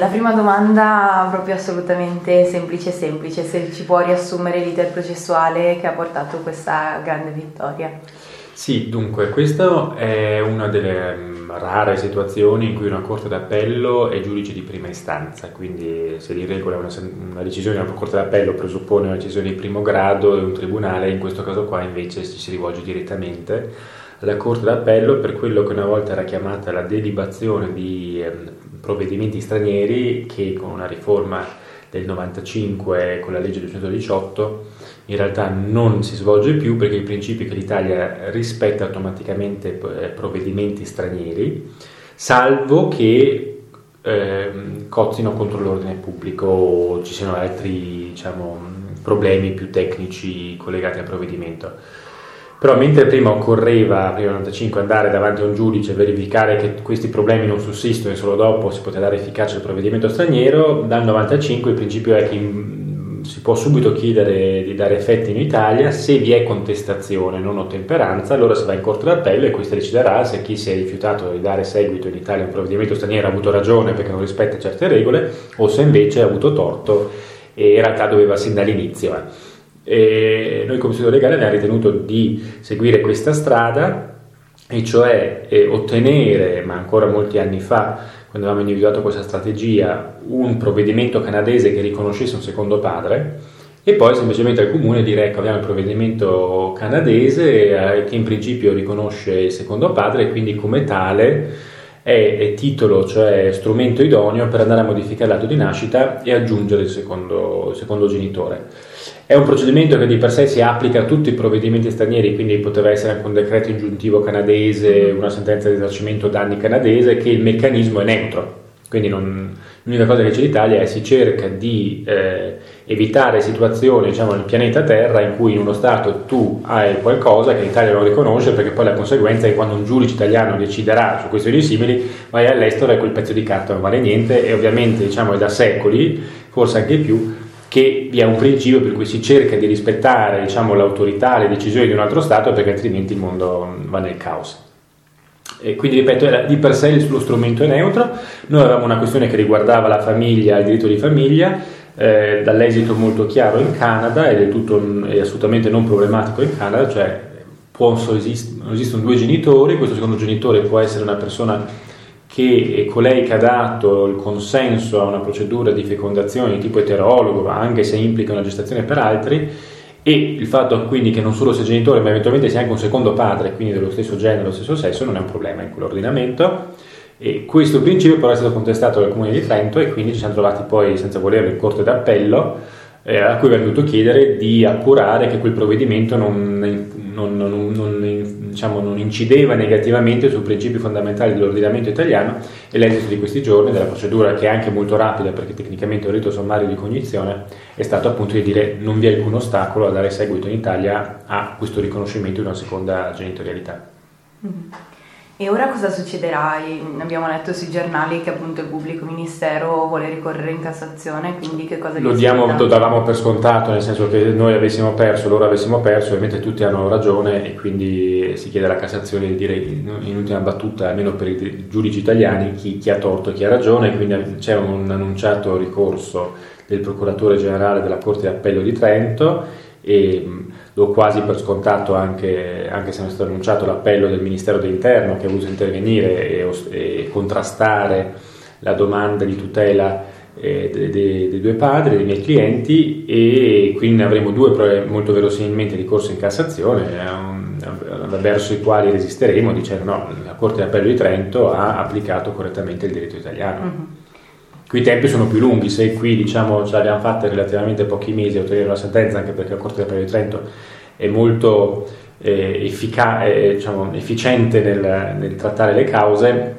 La prima domanda proprio assolutamente semplice semplice, se ci può riassumere l'iter processuale che ha portato questa grande vittoria. Sì, dunque, questa è una delle mm, rare situazioni in cui una corte d'appello è giudice di prima istanza, quindi se di regola una, una decisione una corte d'appello presuppone una decisione di primo grado e un tribunale, in questo caso qua invece ci si rivolge direttamente alla corte d'appello per quello che una volta era chiamata la delibazione di eh, provvedimenti stranieri che con una riforma del 95 con la legge 218 in realtà non si svolge più perché il principio è che l'Italia rispetta automaticamente eh, provvedimenti stranieri salvo che eh, cozzino contro l'ordine pubblico o ci siano altri diciamo, problemi più tecnici collegati al provvedimento. Però mentre prima occorreva, prima del 95, andare davanti a un giudice e verificare che questi problemi non sussistono e solo dopo si poteva dare efficacia al provvedimento straniero, dal 95 il principio è che si può subito chiedere di dare effetti in Italia, se vi è contestazione, non ottemperanza, allora si va in corte d'appello e questa deciderà se chi si è rifiutato di dare seguito in Italia a un provvedimento straniero ha avuto ragione perché non rispetta certe regole o se invece ha avuto torto e in realtà doveva sin dall'inizio. Eh. E noi come istituto legale abbiamo ritenuto di seguire questa strada e cioè eh, ottenere, ma ancora molti anni fa, quando avevamo individuato questa strategia, un provvedimento canadese che riconoscesse un secondo padre e poi semplicemente al comune dire ecco abbiamo il provvedimento canadese eh, che in principio riconosce il secondo padre e quindi come tale è, è, titolo, cioè strumento idoneo per andare a modificare l'atto di nascita e aggiungere il secondo, il secondo genitore. È un procedimento che di per sé si applica a tutti i provvedimenti stranieri, quindi poteva essere anche un decreto ingiuntivo canadese, una sentenza di risarcimento danni canadese, che il meccanismo è neutro. Quindi non, l'unica cosa che c'è in Italia è che si cerca di eh, evitare situazioni diciamo, nel pianeta Terra in cui in uno Stato tu hai qualcosa che l'Italia non riconosce perché poi la conseguenza è che quando un giudice italiano deciderà su questioni simili vai all'estero e quel pezzo di carta non vale niente e ovviamente diciamo, è da secoli, forse anche più, che vi è un principio per cui si cerca di rispettare diciamo, l'autorità, le decisioni di un altro Stato perché altrimenti il mondo va nel caos. E quindi ripeto, di per sé lo strumento è neutro, noi avevamo una questione che riguardava la famiglia, il diritto di famiglia, eh, dall'esito molto chiaro in Canada ed è, tutto, è assolutamente non problematico in Canada, cioè può, esistono, esistono due genitori, questo secondo genitore può essere una persona che è colei che ha dato il consenso a una procedura di fecondazione di tipo eterologo, anche se implica una gestazione per altri, e il fatto quindi che non solo sia genitore, ma eventualmente sia anche un secondo padre, quindi dello stesso genere, dello stesso sesso, non è un problema in quell'ordinamento. E questo principio però è stato contestato dal Comune di Trento e quindi ci siamo trovati poi, senza volerlo, in corte d'appello, eh, a cui abbiamo dovuto chiedere di appurare che quel provvedimento non, non, non, non diciamo, incideva negativamente sui principi fondamentali dell'ordinamento italiano e l'esito di questi giorni della procedura che è anche molto rapida perché tecnicamente è un rito sommario di cognizione è stato appunto di dire non vi è alcun ostacolo a dare seguito in Italia a questo riconoscimento di una seconda genitorialità. Mm-hmm. E ora cosa succederà? Abbiamo letto sui giornali che appunto il pubblico ministero vuole ricorrere in Cassazione, quindi che cosa Lo diamo, lo davamo per scontato, nel senso che noi avessimo perso, loro avessimo perso, ovviamente tutti hanno ragione e quindi si chiede alla Cassazione di dire in ultima battuta, almeno per i giudici italiani, chi, chi ha torto e chi ha ragione, quindi c'è un annunciato ricorso del procuratore generale della Corte d'Appello di Trento e do quasi per scontato anche, anche se non è stato annunciato l'appello del Ministero dell'Interno che ha voluto intervenire e, e contrastare la domanda di tutela eh, dei, dei, dei, due padri, dei miei clienti e quindi avremo due molto verosimilmente ricorsi in Cassazione verso i quali resisteremo dicendo no, la Corte d'Appello di Trento ha applicato correttamente il diritto italiano. Mm-hmm. Qui i tempi sono più lunghi, se qui diciamo ce l'abbiamo fatta relativamente pochi mesi a ottenere una sentenza, anche perché la Corte d'Appello di Trento è molto eh, effica- eh, diciamo, efficiente nel, nel, trattare le cause,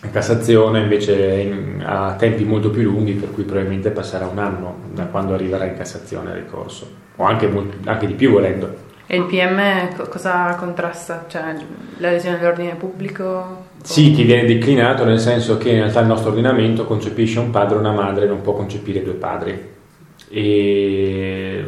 la Cassazione invece in, ha tempi molto più lunghi, per cui probabilmente passerà un anno da quando arriverà in Cassazione il ricorso, o anche, molto, anche di più volendo. E il PM cosa contrasta? Cioè la lesione dell'ordine pubblico? Sì, che viene declinato nel senso che in realtà il nostro ordinamento concepisce un padre e una madre, non può concepire due padri. E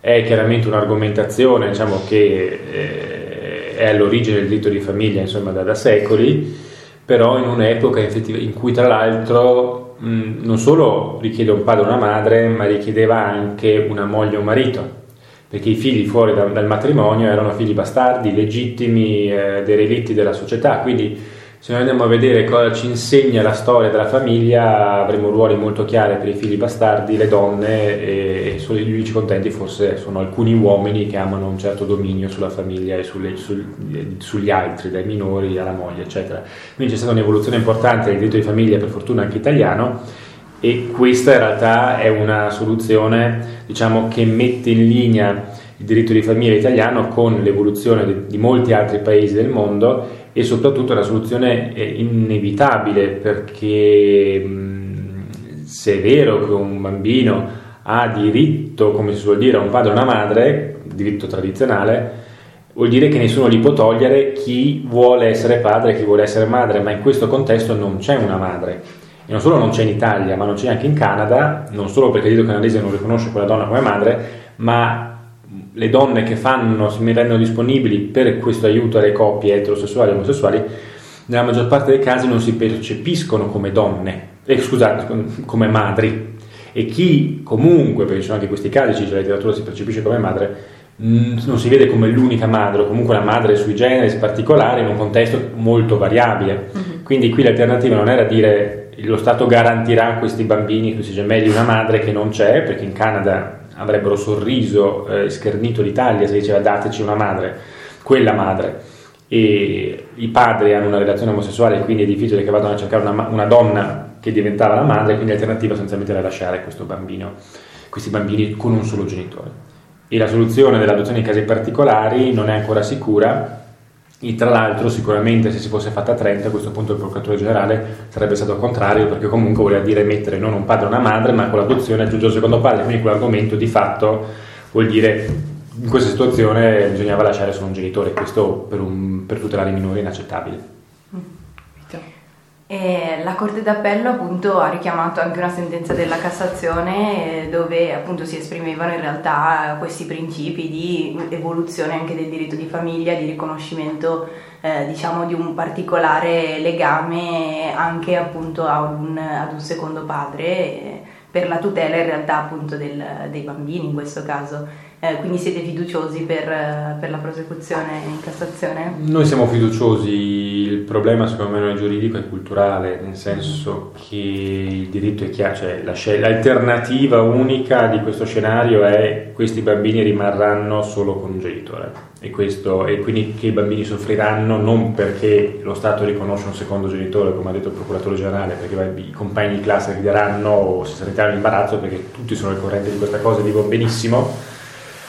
è chiaramente un'argomentazione diciamo, che eh, è all'origine del diritto di famiglia insomma, da, da secoli, però in un'epoca in cui tra l'altro mh, non solo richiede un padre e una madre, ma richiedeva anche una moglie e un marito, perché i figli fuori da, dal matrimonio erano figli bastardi, legittimi, eh, derelitti della società, quindi se noi andiamo a vedere cosa ci insegna la storia della famiglia, avremo ruoli molto chiari per i figli bastardi, le donne e, solo gli unici contenti forse sono alcuni uomini che amano un certo dominio sulla famiglia e sulle, sul, sugli altri, dai minori alla moglie, eccetera. Quindi c'è stata un'evoluzione importante del diritto di famiglia, per fortuna anche italiano, e questa in realtà è una soluzione diciamo, che mette in linea il diritto di famiglia italiano con l'evoluzione di, molti altri paesi del mondo e soprattutto è una soluzione inevitabile perché se è vero che un bambino ha diritto, come si suol dire, a un padre e una madre, diritto tradizionale, vuol dire che nessuno gli può togliere chi vuole essere padre e chi vuole essere madre, ma in questo contesto non c'è una madre. E non solo non c'è in Italia, ma non c'è neanche in Canada, non solo perché il canadese non riconosce quella donna come madre, ma le donne che fanno, si rendono disponibili per questo aiuto alle coppie eterosessuali e omosessuali, nella maggior parte dei casi non si percepiscono come donne, eh, scusate, come madri. E chi comunque, perché ci sono anche questi casi, cioè la letteratura si percepisce come madre, mm, non si vede come l'unica madre o comunque una madre sui generis particolare in un contesto molto variabile. Uh-huh. Quindi qui l'alternativa non era dire lo Stato garantirà a questi bambini, a questi gemelli, una madre che non c'è, perché in Canada avrebbero sorriso e eh, schernito l'Italia se diceva dateci una madre, quella madre. E i padri hanno una relazione omosessuale, quindi è difficile che vadano a cercare una, una donna che diventava la madre, quindi l'alternativa essenzialmente era lasciare questo bambino, questi bambini con un solo genitore. E la soluzione dell'adozione in casi particolari non è ancora sicura, e tra l'altro sicuramente se si fosse fatta a Trento a questo punto il procuratore generale sarebbe stato contrario perché comunque voleva dire mettere non un padre e una madre ma con l'adozione aggiungere il secondo padre, quindi quell'argomento di fatto vuol dire in questa situazione bisognava lasciare solo un genitore, questo per, un, per tutelare i minori è inaccettabile. E la Corte d'Appello appunto ha richiamato anche una sentenza della Cassazione eh, dove appunto si esprimevano in realtà questi principi di evoluzione anche del diritto di famiglia, di riconoscimento eh, diciamo di un particolare legame anche appunto ad un, ad un secondo padre eh, per la tutela in realtà appunto del, dei bambini in questo caso. Eh, quindi siete fiduciosi per, eh, per, la prosecuzione in Cassazione? Noi siamo fiduciosi, il problema secondo me non è giuridico, è culturale, nel senso che il diritto è chiaro, cioè la scel- l'alternativa unica di questo scenario è questi bambini rimarranno solo con un genitore e, questo, e quindi che i bambini soffriranno non perché lo Stato riconosce un secondo genitore, come ha detto il procuratore generale, perché i compagni di classe rideranno o si sentiranno in imbarazzo perché tutti sono al corrente di questa cosa e vivono benissimo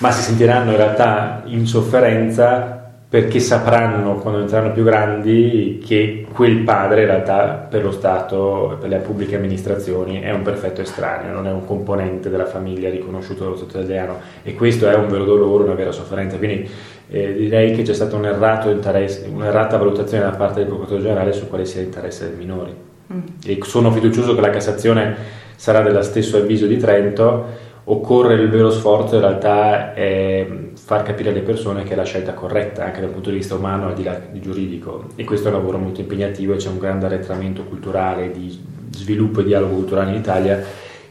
ma si sentiranno in realtà in sofferenza perché sapranno quando diventeranno più grandi che quel padre in realtà per lo Stato, per le pubbliche amministrazioni è un perfetto estraneo, non è un componente della famiglia riconosciuto dallo Stato italiano e questo è un vero dolore, una vera sofferenza. Quindi eh, direi che c'è stata un un'errata valutazione da parte del procuratore generale su quale sia l'interesse dei minori. Mm. E sono fiducioso che la Cassazione sarà dello stesso avviso di Trento occorre il vero sforzo in realtà è far capire alle persone che è la scelta corretta anche dal punto di vista umano al di là di giuridico e questo è un lavoro molto impegnativo e c'è un grande arretramento culturale di sviluppo e dialogo culturale in Italia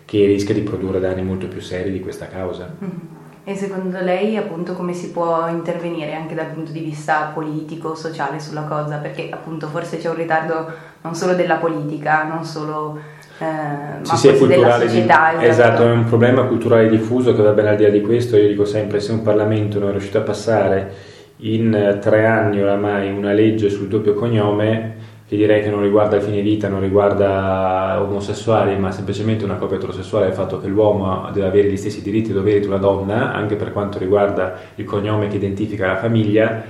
che rischia di produrre danni molto più seri di questa causa. Mm-hmm. E secondo lei appunto come si può intervenire anche dal punto di vista politico, sociale sulla cosa? Perché appunto forse c'è un ritardo non solo della politica, non solo eh, sì, sì, della società. Di, esatto. è un problema culturale diffuso che va bene al di là di questo. Io dico sempre: se un Parlamento non è riuscito a passare in tre anni oramai una legge sul doppio cognome, che direi che non riguarda il fine vita, non riguarda omosessuali, ma semplicemente una coppia eterosessuale, il fatto che l'uomo deve avere gli stessi diritti e doveri di una donna, anche per quanto riguarda il cognome che identifica la famiglia,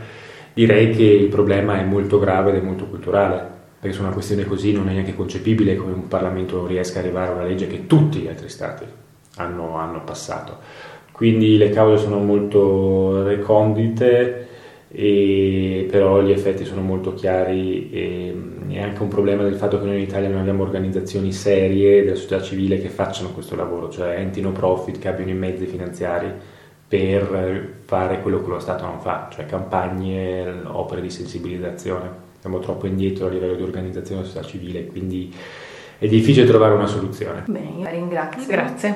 direi che il problema è molto grave ed è molto culturale perché su una questione così non è neanche concepibile come un Parlamento riesca a arrivare a una legge che tutti gli altri Stati hanno, hanno passato. Quindi le cause sono molto recondite, e, però gli effetti sono molto chiari e è anche un problema del fatto che noi in Italia non abbiamo organizzazioni serie della società civile che facciano questo lavoro, cioè enti no profit che abbiano i mezzi finanziari per fare quello che lo Stato non fa, cioè campagne, opere di sensibilizzazione siamo troppo indietro a livello di organizzazione della società civile, quindi è difficile trovare una soluzione. Bene, ringrazio. Grazie.